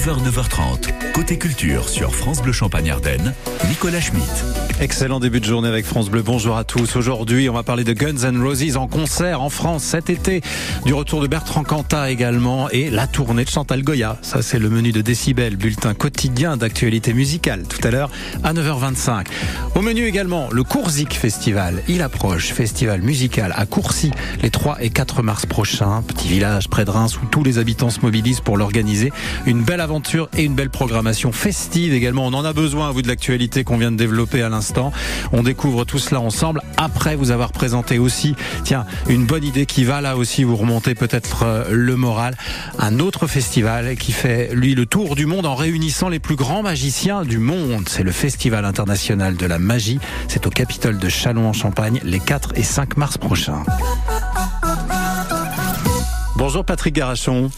9h, 9h30. Côté culture sur France Bleu Champagne Ardenne, Nicolas Schmitt. Excellent début de journée avec France Bleu. Bonjour à tous. Aujourd'hui, on va parler de Guns N' Roses en concert en France cet été. Du retour de Bertrand Cantat également et la tournée de Chantal Goya. Ça, c'est le menu de Décibel, bulletin quotidien d'actualité musicale tout à l'heure à 9h25. Au menu également, le Coursic Festival. Il approche, festival musical à Courcy les 3 et 4 mars prochains. Petit village près de Reims où tous les habitants se mobilisent pour l'organiser. Une belle aventure et une belle programmation festive également. On en a besoin à vous de l'actualité qu'on vient de développer à l'instant. On découvre tout cela ensemble après vous avoir présenté aussi, tiens, une bonne idée qui va là aussi vous remonter peut-être euh, le moral. Un autre festival qui fait, lui, le tour du monde en réunissant les plus grands magiciens du monde. C'est le Festival international de la magie. C'est au Capitole de Châlons en Champagne les 4 et 5 mars prochains. Bonjour Patrick Garachon.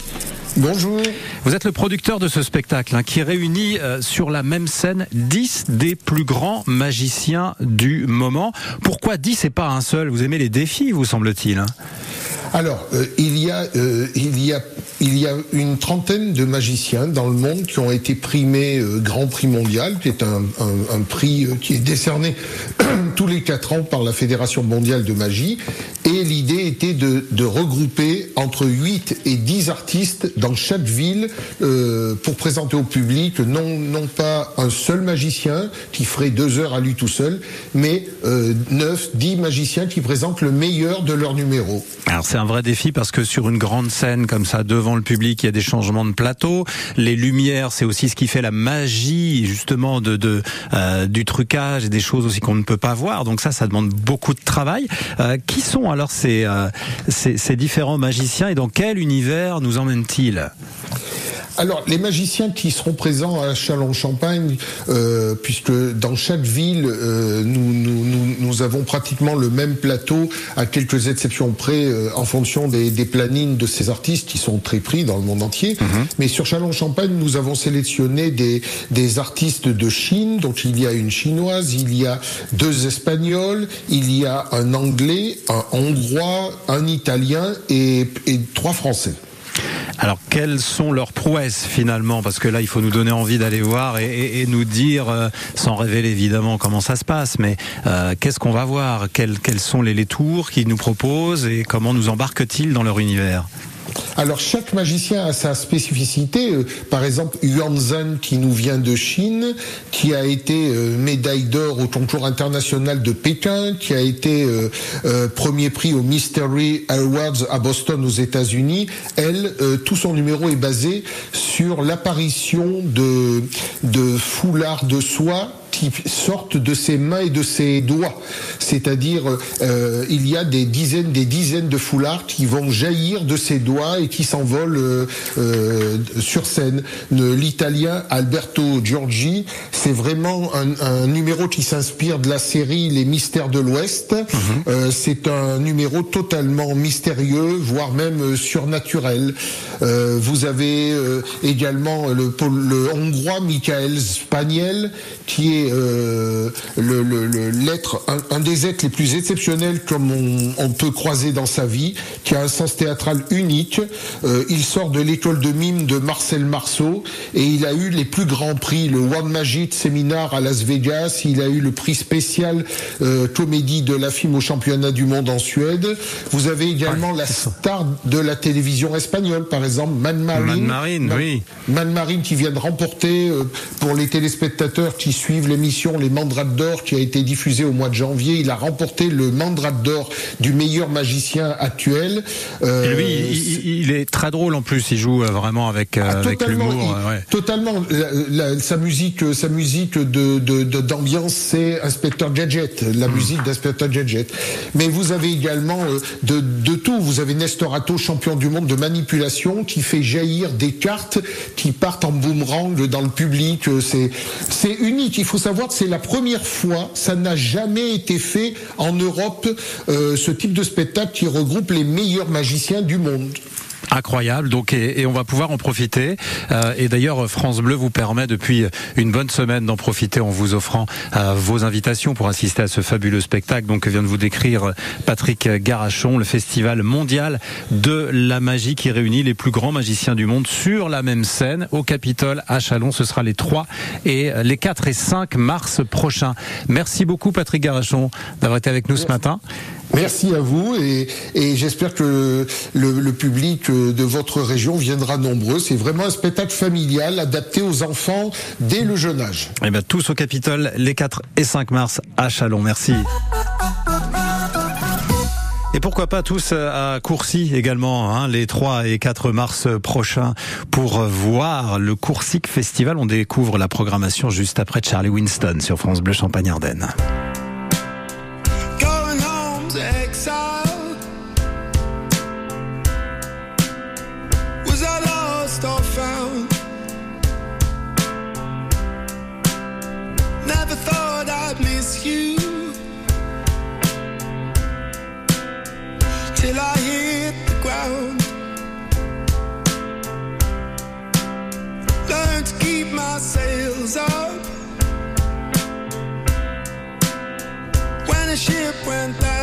Bonjour. Vous êtes le producteur de ce spectacle hein, qui réunit euh, sur la même scène 10 des plus grands magiciens du moment. Pourquoi 10 et pas un seul? Vous aimez les défis, vous semble-t-il hein? Alors, euh, il, y a, euh, il, y a, il y a une trentaine de magiciens dans le monde qui ont été primés Grand Prix mondial, qui est un, prix qui est décerné tous les quatre ans par la Fédération mondiale de magie. Et l'idée était de, regrouper entre 8 et 10 artistes dans chaque ville euh, pour présenter au public non, non pas un seul magicien qui ferait deux heures à lui tout seul, mais euh, 9, 10 magiciens qui présentent le meilleur de leur numéro. Alors c'est un vrai défi parce que sur une grande scène comme ça, devant le public, il y a des changements de plateau. Les lumières, c'est aussi ce qui fait la magie justement de, de euh, du trucage et des choses aussi qu'on ne peut pas voir. Donc ça, ça demande beaucoup de travail. Euh, qui sont alors ces, euh, ces, ces différents magiciens et dans quel univers nous emmènent-ils? Alors, les magiciens qui seront présents à Châlons-Champagne, euh, puisque dans chaque ville, euh, nous, nous, nous, nous, avons pratiquement le même plateau, à quelques exceptions près, euh, en fonction des, des, plannings de ces artistes qui sont très pris dans le monde entier. Mm -hmm. Mais sur Châlons-Champagne, nous avons sélectionné des, des artistes de Chine, donc il y a une chinoise, il y a deux espagnols, il y a un anglais, un hongrois, un italien et, et trois français. Alors, quelles sont leurs prouesses finalement? Parce que là, il faut nous donner envie d'aller voir et, nous dire, euh, sans révéler évidemment comment ça se passe, mais euh, qu'est-ce qu'on va voir? Quels, quels, sont les, les tours qu'ils nous proposent et comment nous embarquent-ils dans leur univers? Alors chaque magicien a sa spécificité. Euh, par exemple, Yuan Zhen qui nous vient de Chine, qui a été euh, médaille d'or au concours international de Pékin, qui a été euh, premier prix au Mystery Awards à Boston aux États-Unis. Elle, tout son numéro est basé sur l'apparition de, de foulards de soie qui sortent de ses mains et de ses doigts. C'est-à-dire, euh, il y a des dizaines, des dizaines de foulards qui vont jaillir de ses doigts et qui s'envolent euh, euh, sur scène. L'italien Alberto Giorgi, c'est vraiment un, un, numéro qui s'inspire de la série Les Mystères de l'Ouest. -hmm. c'est un numéro totalement mystérieux, voire même surnaturel. vous avez également le, le hongrois Michael Spaniel, qui est euh, le, le, le, l'être, un, un, des êtres les plus exceptionnels comme on, on, peut croiser dans sa vie, qui a un sens théâtral unique. Euh, il sort de l'école de mime de Marcel Marceau et il a eu les plus grands prix, le One Magic Seminar à Las Vegas, il a eu le prix spécial euh, comédie de la film au championnat du monde en Suède. Vous avez également ouais, la star de la télévision espagnole, par exemple, Man Marine. Man Marine, Man, oui. Man Marine qui vient de remporter pour les téléspectateurs qui suivent l'émission Les Mandrates d'Or qui a été diffusée au mois de janvier. Il a remporté le Mandrate d'Or du meilleur magicien actuel. Euh, Et lui, il, il, est très drôle en plus. Il joue vraiment avec, ah, avec l'humour. Ouais. Totalement. La, la, sa musique, sa musique de, d'ambiance, c'est Inspecteur Gadget, la mmh. musique d'Inspecteur Gadget. Mais vous avez également euh, de, de tout. Vous avez Nestorato, champion du monde de manipulation, qui fait jaillir des cartes qui partent en boomerang dans le public. C'est, c'est unique. Il faut savoir que c'est la première fois, ça n'a jamais été fait en Europe, euh, ce type de spectacle qui regroupe les meilleurs magiciens du monde. Incroyable. Donc, et, on va pouvoir en profiter. Euh, et d'ailleurs, France Bleu vous permet depuis une bonne semaine d'en profiter en vous offrant euh, vos invitations pour assister à ce fabuleux spectacle. Donc, vient de vous décrire Patrick Garachon, le festival mondial de la magie qui réunit les plus grands magiciens du monde sur la même scène au Capitole à Chalon. Ce sera les 3 et les 4 et 5 mars prochains. Merci beaucoup, Patrick Garachon, d'avoir été avec nous ce matin. Merci à vous et, j'espère que le, public de votre région viendra nombreux. C'est vraiment un spectacle familial adapté aux enfants dès le jeune âge. Et eh bien, tous au Capitole les 4 et 5 mars à Chalon. Merci. Et pourquoi pas tous à Courcy également, hein, les 3 et 4 mars prochains, pour voir le Coursic Festival. On découvre la programmation juste après Charlie Winston sur France Bleu Champagne-Ardenne. Till I hit the ground. To keep my sails up. When ship went down,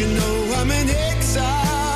you know I'm an exile.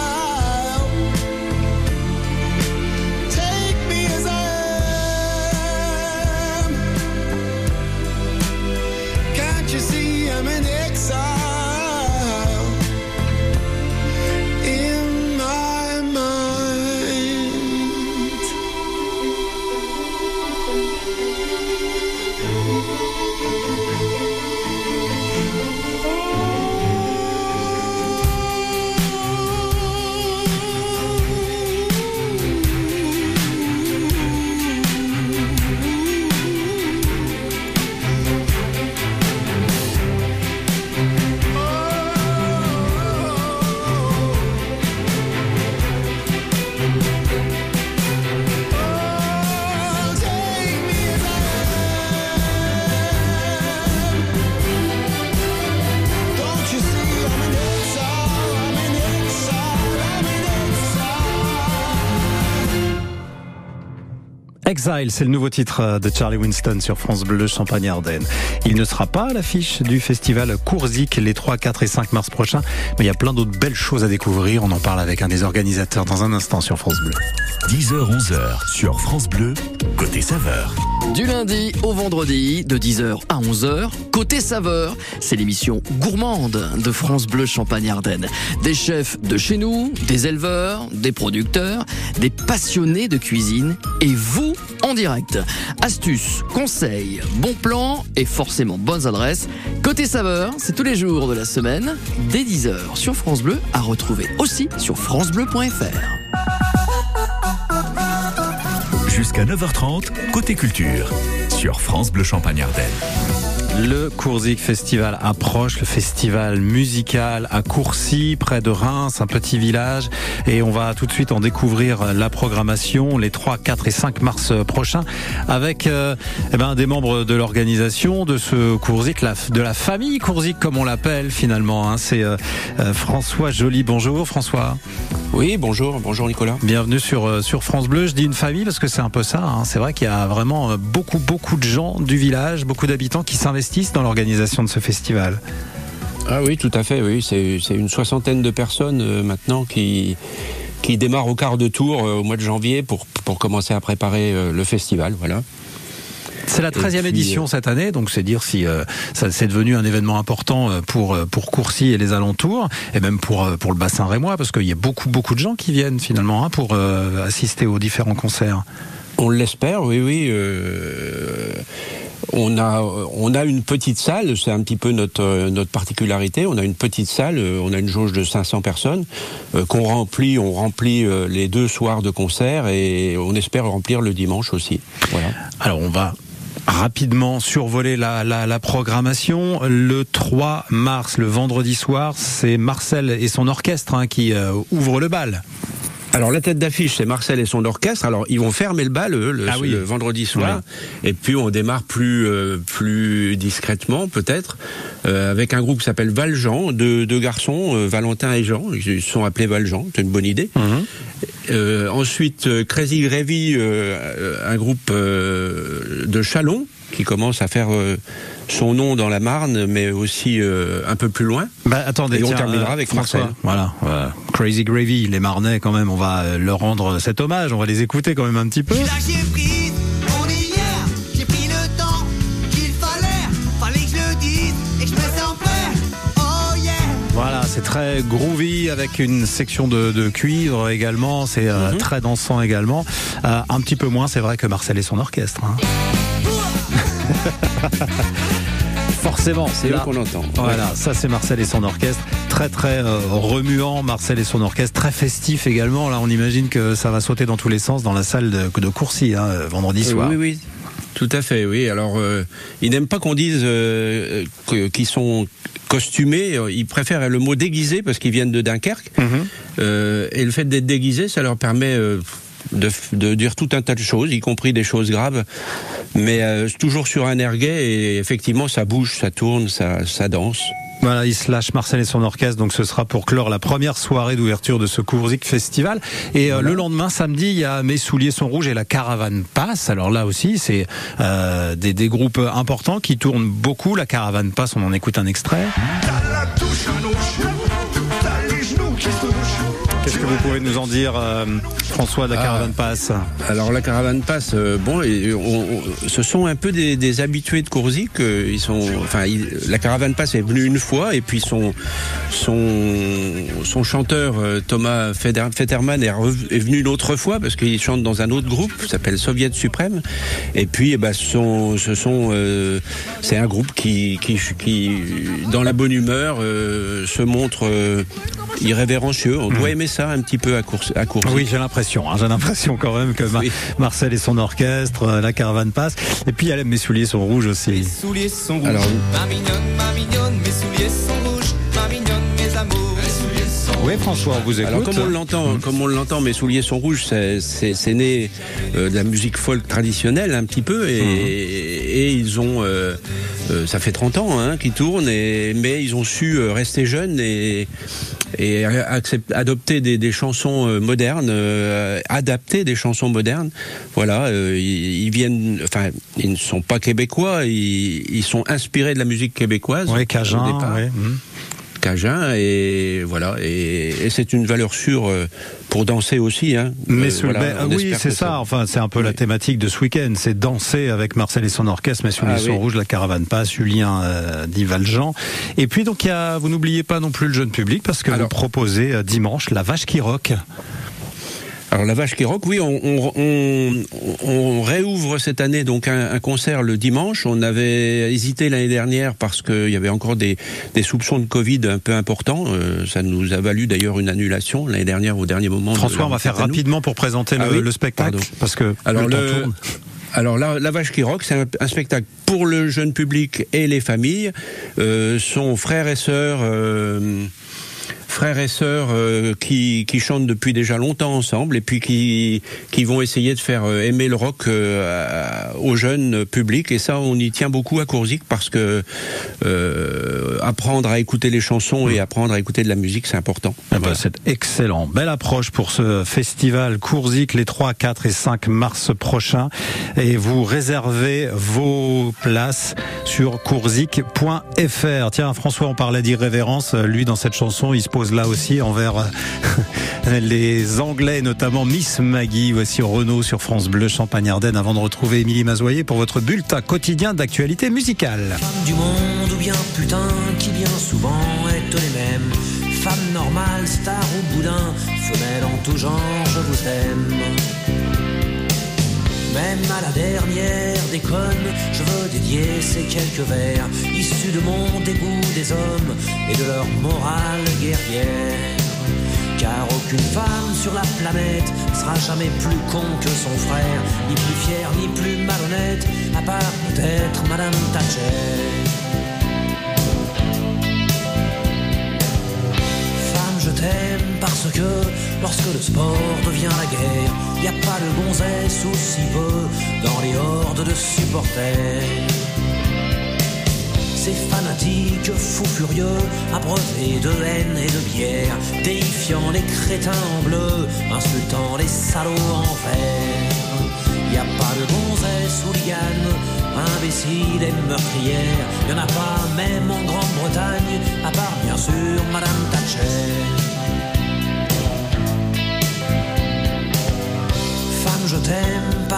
Exile, c'est le nouveau titre euh, de Charlie Winston sur France Bleu Champagne-Ardenne. Il ne sera pas à l'affiche du festival Coursic les 3, 4 et 5 mars prochains, mais il y a plein d'autres belles choses à découvrir. On en parle avec un des organisateurs dans un instant sur France Bleu. 10h, 11h sur France Bleu, côté saveur. Du lundi au vendredi, de 10h à 11h, Côté Saveur, c'est l'émission gourmande de France Bleu Champagne-Ardenne. Des chefs de chez nous, des éleveurs, des producteurs, des passionnés de cuisine et vous en direct. Astuces, conseils, bons plans et forcément bonnes adresses. Côté Saveur, c'est tous les jours de la semaine, dès 10h sur France Bleu, à retrouver aussi sur francebleu.fr. Jusqu'à 9h30, côté culture, sur France Bleu Champagne Ardenne. Le Coursic Festival approche, le festival musical à Courcy, près de Reims, un petit village. Et on va tout de suite en découvrir la programmation les 3, 4 et 5 mars prochains avec euh, eh ben, des membres de l'organisation de ce Coursic, de la famille Coursic comme on l'appelle finalement. Hein. C'est euh, euh, François Joly. Bonjour François. Oui, bonjour, bonjour Nicolas. Bienvenue sur, euh, sur France Bleu. Je dis une famille parce que c'est un peu ça. Hein. C'est vrai qu'il y a vraiment euh, beaucoup, beaucoup de gens du village, beaucoup d'habitants qui s'investissent dans l'organisation de ce festival. Ah oui, tout à fait, oui. C'est une soixantaine de personnes euh, maintenant qui, qui démarrent au quart de tour euh, au mois de janvier pour, pour commencer à préparer euh, le festival, voilà. C'est la 13e puis, édition cette année, donc c'est dire si euh, ça c'est devenu un événement important pour pour Courcy et les alentours, et même pour pour le bassin rémois, parce qu'il y a beaucoup beaucoup de gens qui viennent finalement hein, pour euh, assister aux différents concerts. On l'espère, oui, oui. euh, on a, on a une petite salle, c'est un petit peu notre, euh, notre particularité. On a une petite salle, euh, on a une jauge de 500 personnes euh, qu'on remplit, on remplit euh, les deux soirs de concert et on espère remplir le dimanche aussi. Voilà. Alors on va rapidement survoler la, la, programmation. Le 3 mars, le vendredi soir, c'est Marcel et son orchestre hein, qui euh, ouvrent le bal. Alors la tête d'affiche, c'est Marcel et son orchestre. Alors ils vont fermer le bal eux, le, Ah oui. le vendredi soir, et puis on démarre plus euh, plus discrètement peut-être euh, avec un groupe qui s'appelle Valjean, deux, deux garçons, euh, Valentin et Jean. Ils se sont appelés Valjean, c'est une bonne idée. Euh, ensuite euh, Crazy Gravy, euh, un groupe euh, de Chalon qui commence à faire euh, son nom dans la Marne, mais aussi euh, un peu plus loin. Bah, attendez, Et on tiens, terminera euh, avec François. Marcel. Voilà, voilà. Crazy Gravy, les Marnais quand même, on va euh, leur rendre cet hommage, on va les écouter quand même un petit peu. Oh. Voilà, c'est très groovy avec une section de, de cuivre également, c'est euh, très dansant également. Euh, un petit peu moins, c'est vrai que Marcel et son orchestre. hein. Forcément, C'est eux là- qu'on entend. Voilà, ça c'est Marcel et son orchestre, très très euh, remuant, Marcel et son orchestre, très festif également. Là, on imagine que ça va sauter dans tous les sens dans la salle de, de Courcy, hein, vendredi soir. Oui, oui. Tout à fait, oui. Alors, euh, ils n'aiment pas qu'on dise euh, qu'ils sont costumés. Ils préfèrent le mot déguisé parce qu'ils viennent de Dunkerque. Mhm. Euh, et le fait d'être déguisé, ça leur permet euh, de, dire tout un tas de choses, y compris des choses graves. Mais euh, toujours sur un erguet et effectivement, ça bouge, ça tourne, ça, ça danse. Voilà, il se lâche Marcel et son orchestre, donc ce sera pour clore la première soirée d'ouverture de ce Coursic Festival. Et euh, le lendemain, samedi, il y a Mes souliers sont rouges et la caravane passe. Alors là aussi, c'est euh, des, des groupes importants qui tournent beaucoup. La caravane passe, on en écoute un extrait. Qu'est-ce que vous pouvez nous en dire, euh, François, de la Ah. caravane passe Alors la caravane passe, euh, bon, et on- on- ce sont un peu des, des habitués de Coursic. euh, ils sont, enfin, ils- la caravane passe est venue une fois, et puis son son son chanteur Thomas Feder- Fetterman est, venu une autre fois parce qu'il chante dans un autre groupe, qui s'appelle Soviet Suprême. Et puis, eh ben, ce sont, ce sont, c'est un groupe qui, qui, qui, dans la bonne humeur, se montre irrévérencieux. On doit aimer ça un petit peu à course, à Coursic. Oui, j'ai l'impression. hein, j'ai l'impression quand même que. Marcel et son orchestre, euh, la caravane passe. Et puis, il y a Mes souliers sont rouges aussi. souliers sont rouges. Alors, ma mignonne, ma mignonne, mes souliers sont rouges. Ma mignonne, mes amours, mes souliers sont Oui, François, on vous écoute. Alors comme on l'entend, comme on l'entend, mes souliers sont rouges. C'est, c'est, c'est né euh, de la musique folk traditionnelle un petit peu, et, et ils ont, euh, euh, ça fait 30 ans hein, qu'ils tournent, et, mais ils ont su euh, rester jeunes et et accept- adopter des, des chansons euh, modernes, euh, adapter des chansons modernes. Voilà, euh, ils, ils viennent, enfin, ils ne sont pas québécois, ils, ils sont inspirés de la musique québécoise. Oui, au Cajun, départ. ouais, mhm. Cajun et voilà et, et c'est une valeur sûre euh, pour danser aussi. Hein. Mais Euh, voilà, bai- on oui, c'est ça. Enfin, c'est un peu la thématique de ce week-end. C'est danser avec Marcel et son orchestre, mais sous Ah les oui. rouges, la caravane passe, Julien euh, dit Valjean. Et puis donc, il y a, vous n'oubliez pas non plus le jeune public parce que vous proposez euh, dimanche la vache qui rock. Alors la vache qui rock, oui, on, on, on, on réouvre cette année donc un, un concert le dimanche. On avait hésité l'année dernière parce qu'il y avait encore des, des soupçons de Covid un peu importants. Euh, ça nous a valu d'ailleurs une annulation l'année dernière au dernier moment. François, on va faire rapidement pour présenter Ah le, oui, le spectacle pardon. parce que Alors le temps le, tourne. alors la, la vache qui rock, c'est un, un spectacle pour le jeune public et les familles. Euh, sont frères et sœurs. euh, frères et sœurs euh, qui, qui chantent depuis déjà longtemps ensemble et puis qui, qui vont essayer de faire euh, aimer le rock euh, à- au jeune public et ça on y tient beaucoup à Coursic parce que euh, apprendre à écouter les chansons et apprendre à écouter de la musique c'est important. Eh ben, c'est excellent. Belle approche pour ce festival Coursic les 3, 4 et 5 mars prochains. Et vous réservez vos places sur coursic.fr. Tiens, François, on parlait d'irrévérence. Lui, dans cette chanson, il se pose là aussi envers euh, les Anglais, notamment Miss Maggie. Voici Renault sur France Bleu Champagne-Ardenne avant de retrouver Émilie Mazoyer pour votre bulletin quotidien d'actualité musicale. Du monde ou bien putain qui bien souvent est les mêmes. Ou en tout genre, je vous aime. Même à la dernière déconne, je veux dédier ces quelques vers issus de mon dégoût des hommes et de leur morale guerrière. Car aucune femme sur la planète sera jamais plus con que son frère, ni plus fière, ni plus malhonnête, à part peut-être Madame Thatcher. Femme, je t'aime parce que lorsque le sport devient la guerre, y a pas de gonzesse ou si peu dans les hordes de supporters. Ces fanatiques fous furieux, abreuvés de haine et de bière, déifiant les crétins en bleu, insultant les salauds en vert. Y a pas de gonzesse ou liane, imbécile et meurtrière. Y en a pas même en Grande-Bretagne, à part bien sûr Madame Thatcher.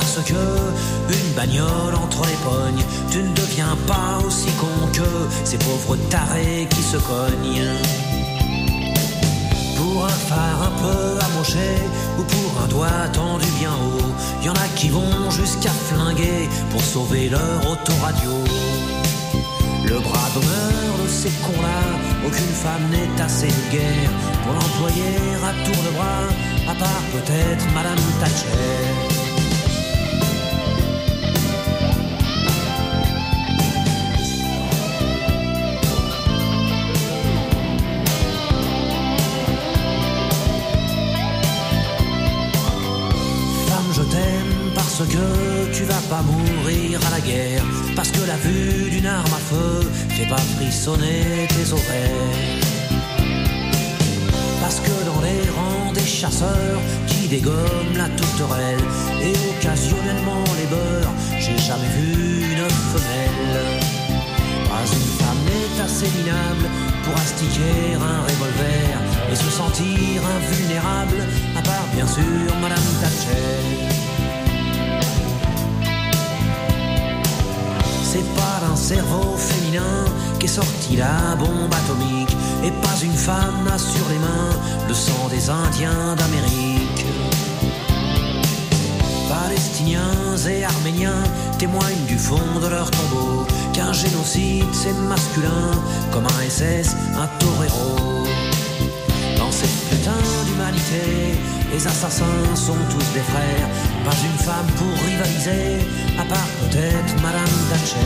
Parce que une bagnole entre les pognes, tu ne deviens pas aussi con que ces pauvres tarés qui se cognent. Pour un phare un peu amoché ou pour un doigt tendu bien haut, y en a qui vont jusqu'à flinguer pour sauver leur autoradio. Le bras d'honneur de ces cons-là, aucune femme n'est assez vulgaire pour l'employer à tour de bras, à part peut-être Madame Thatcher. Pas mourir à la guerre. Parce que la vue d'une arme à feu fait pas frissonner tes ovaires. Parce que dans les rangs des chasseurs qui dégomment la tourterelle et occasionnellement les beurs, j'ai jamais vu une femelle. Pas une femme n'est assez minable pour astiquer un revolver et se sentir invulnérable, à part bien sûr Madame Thatcher. C'est pas d'un cerveau féminin qu'est sortie la bombe atomique et pas une femme n'a sur les mains le sang des Indiens d'Amérique. Palestiniens et Arméniens témoignent du fond de leur tombeau qu'un génocide c'est masculin comme un SS, un torero. Dans cette putain d'humanité, les assassins sont tous des frères. Pas une femme pour rivaliser, à part peut-être Madame Thatcher.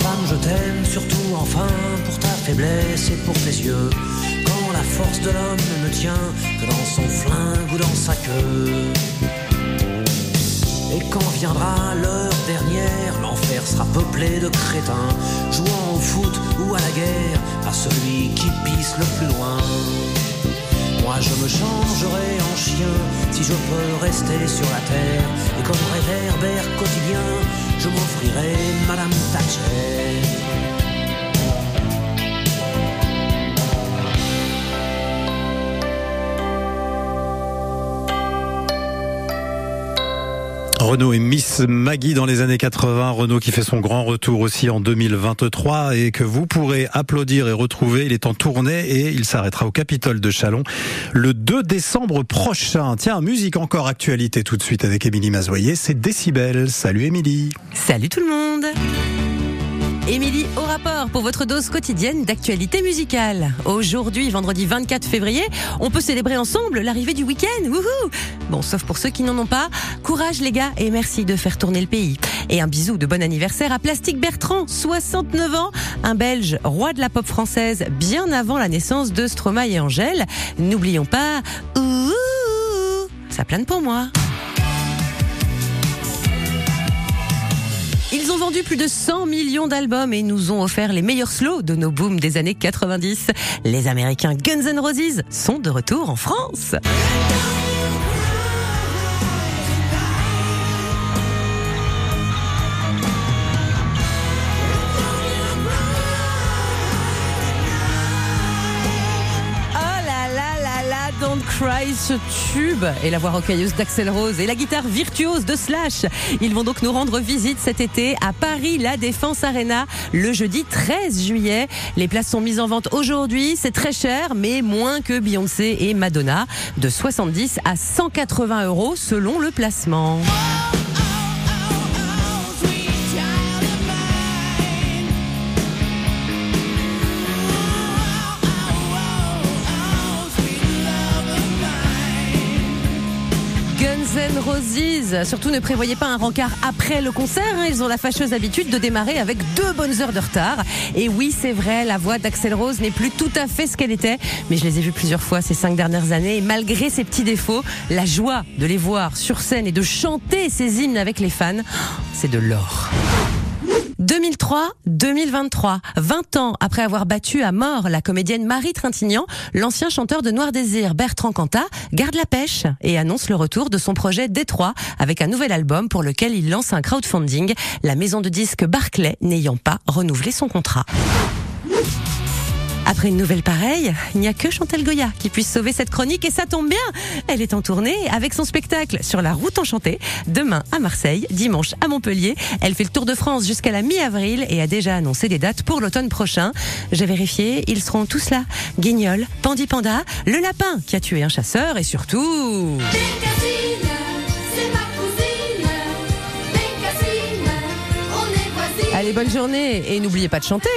Femme, je t'aime surtout enfin pour ta faiblesse et pour tes yeux. Quand la force de l'homme ne tient que dans son flingue ou dans sa queue. Et quand viendra l'heure dernière, l'enfer sera peuplé de crétins, jouant au foot ou à la guerre, à celui qui pisse le plus loin. Moi je me changerai en chien si je peux rester sur la terre. Et comme réverbère quotidien, je m'offrirai Madame Thatcher. Renault et Miss Maggie dans les années 80. Renault qui fait son grand retour aussi en 2023 et que vous pourrez applaudir et retrouver. Il est en tournée et il s'arrêtera au Capitole de Chalon le 2 décembre prochain. Tiens, musique encore actualité tout de suite avec Émilie Mazoyer. C'est Décibel. Salut Émilie. Salut tout le monde Émilie au rapport pour votre dose quotidienne d'actualité musicale. Aujourd'hui, vendredi 24 février, on peut célébrer ensemble l'arrivée du week-end. Bon, sauf pour ceux qui n'en ont pas. Courage les gars et merci de faire tourner le pays. Et un bisou de bon anniversaire à Plastique Bertrand, 69 ans, un Belge roi de la pop française bien avant la naissance de Stromae et Angèle. N'oublions pas, ouh, ça plane pour moi. Ils ont vendu plus de 100 millions d'albums et nous ont offert les meilleurs slows de nos booms des années 90. Les Américains Guns N' Roses sont de retour en France. Cry, tube et la voix rocailleuse d'Axel Rose et la guitare virtuose de Slash. Ils vont donc nous rendre visite cet été à Paris, la Défense Arena, le jeudi 13 juillet. Les places sont mises en vente aujourd'hui. C'est très cher, mais moins que Beyoncé et Madonna, de 70 à 180 euros selon le placement. N' Roses. Surtout ne prévoyez pas un rencard après le concert. hein. Ils ont la fâcheuse habitude de démarrer avec deux bonnes heures de retard. Et oui, c'est vrai, la voix d'Axel Rose n'est plus tout à fait ce qu'elle était. Mais je les ai vus plusieurs fois ces cinq dernières années. Et malgré ses petits défauts, la joie de les voir sur scène et de chanter ces hymnes avec les fans, c'est de l'or. 2003-2023, 20 ans après avoir battu à mort la comédienne Marie Trintignant, l'ancien chanteur de Noir Désir Bertrand Cantat garde la pêche et annonce le retour de son projet Détroit avec un nouvel album pour lequel il lance un crowdfunding, la maison de disques Barclay n'ayant pas renouvelé son contrat. Après une nouvelle pareille, il n'y a que Chantal Goya qui puisse sauver cette chronique et ça tombe bien. Elle est en tournée avec son spectacle sur la route enchantée, demain à Marseille, dimanche à Montpellier. Elle fait le tour de France jusqu'à la mi-avril et a déjà annoncé des dates pour l'automne prochain. J'ai vérifié, ils seront tous là. Guignol, Pandi Panda, le lapin qui a tué un chasseur et surtout... Allez, bonne journée et n'oubliez pas de chanter.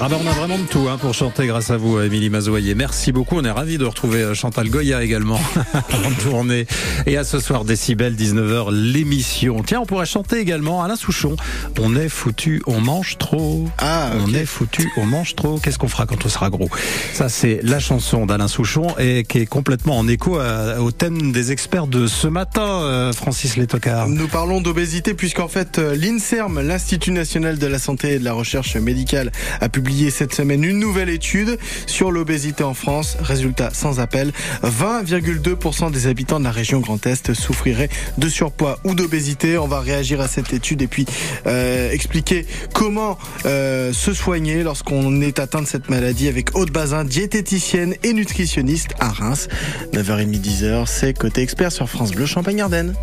Ah ben on a vraiment de tout hein, pour chanter grâce à vous, Émilie Mazoyer. Merci beaucoup. On est ravis de retrouver euh, Chantal Goya également en tournée. Et à ce soir, Décibel, 19h, l'émission. Tiens, on pourrait chanter également Alain Souchon. On est foutu, on mange trop. Ah, On est foutu, on mange trop. Qu'est-ce qu'on fera quand on sera gros? Ça, c'est la chanson d'Alain Souchon et qui est complètement en écho à- au thème des experts de ce matin, euh, Francis Letocard. Nous parlons d'obésité puisqu'en fait euh, l'INSERM, l'Institut national de la santé et de la recherche médicale, a publié cette semaine une nouvelle étude sur l'obésité en France. Résultat sans appel, 20,2% des habitants de la région Grand Est souffriraient de surpoids ou d'obésité. On va réagir à cette étude et puis euh, expliquer comment euh, se soigner lorsqu'on est atteint de cette maladie avec Aude Bazin, diététicienne et nutritionniste à Reims. 9h30, 10h, c'est côté expert sur France Bleu Champagne-Ardenne.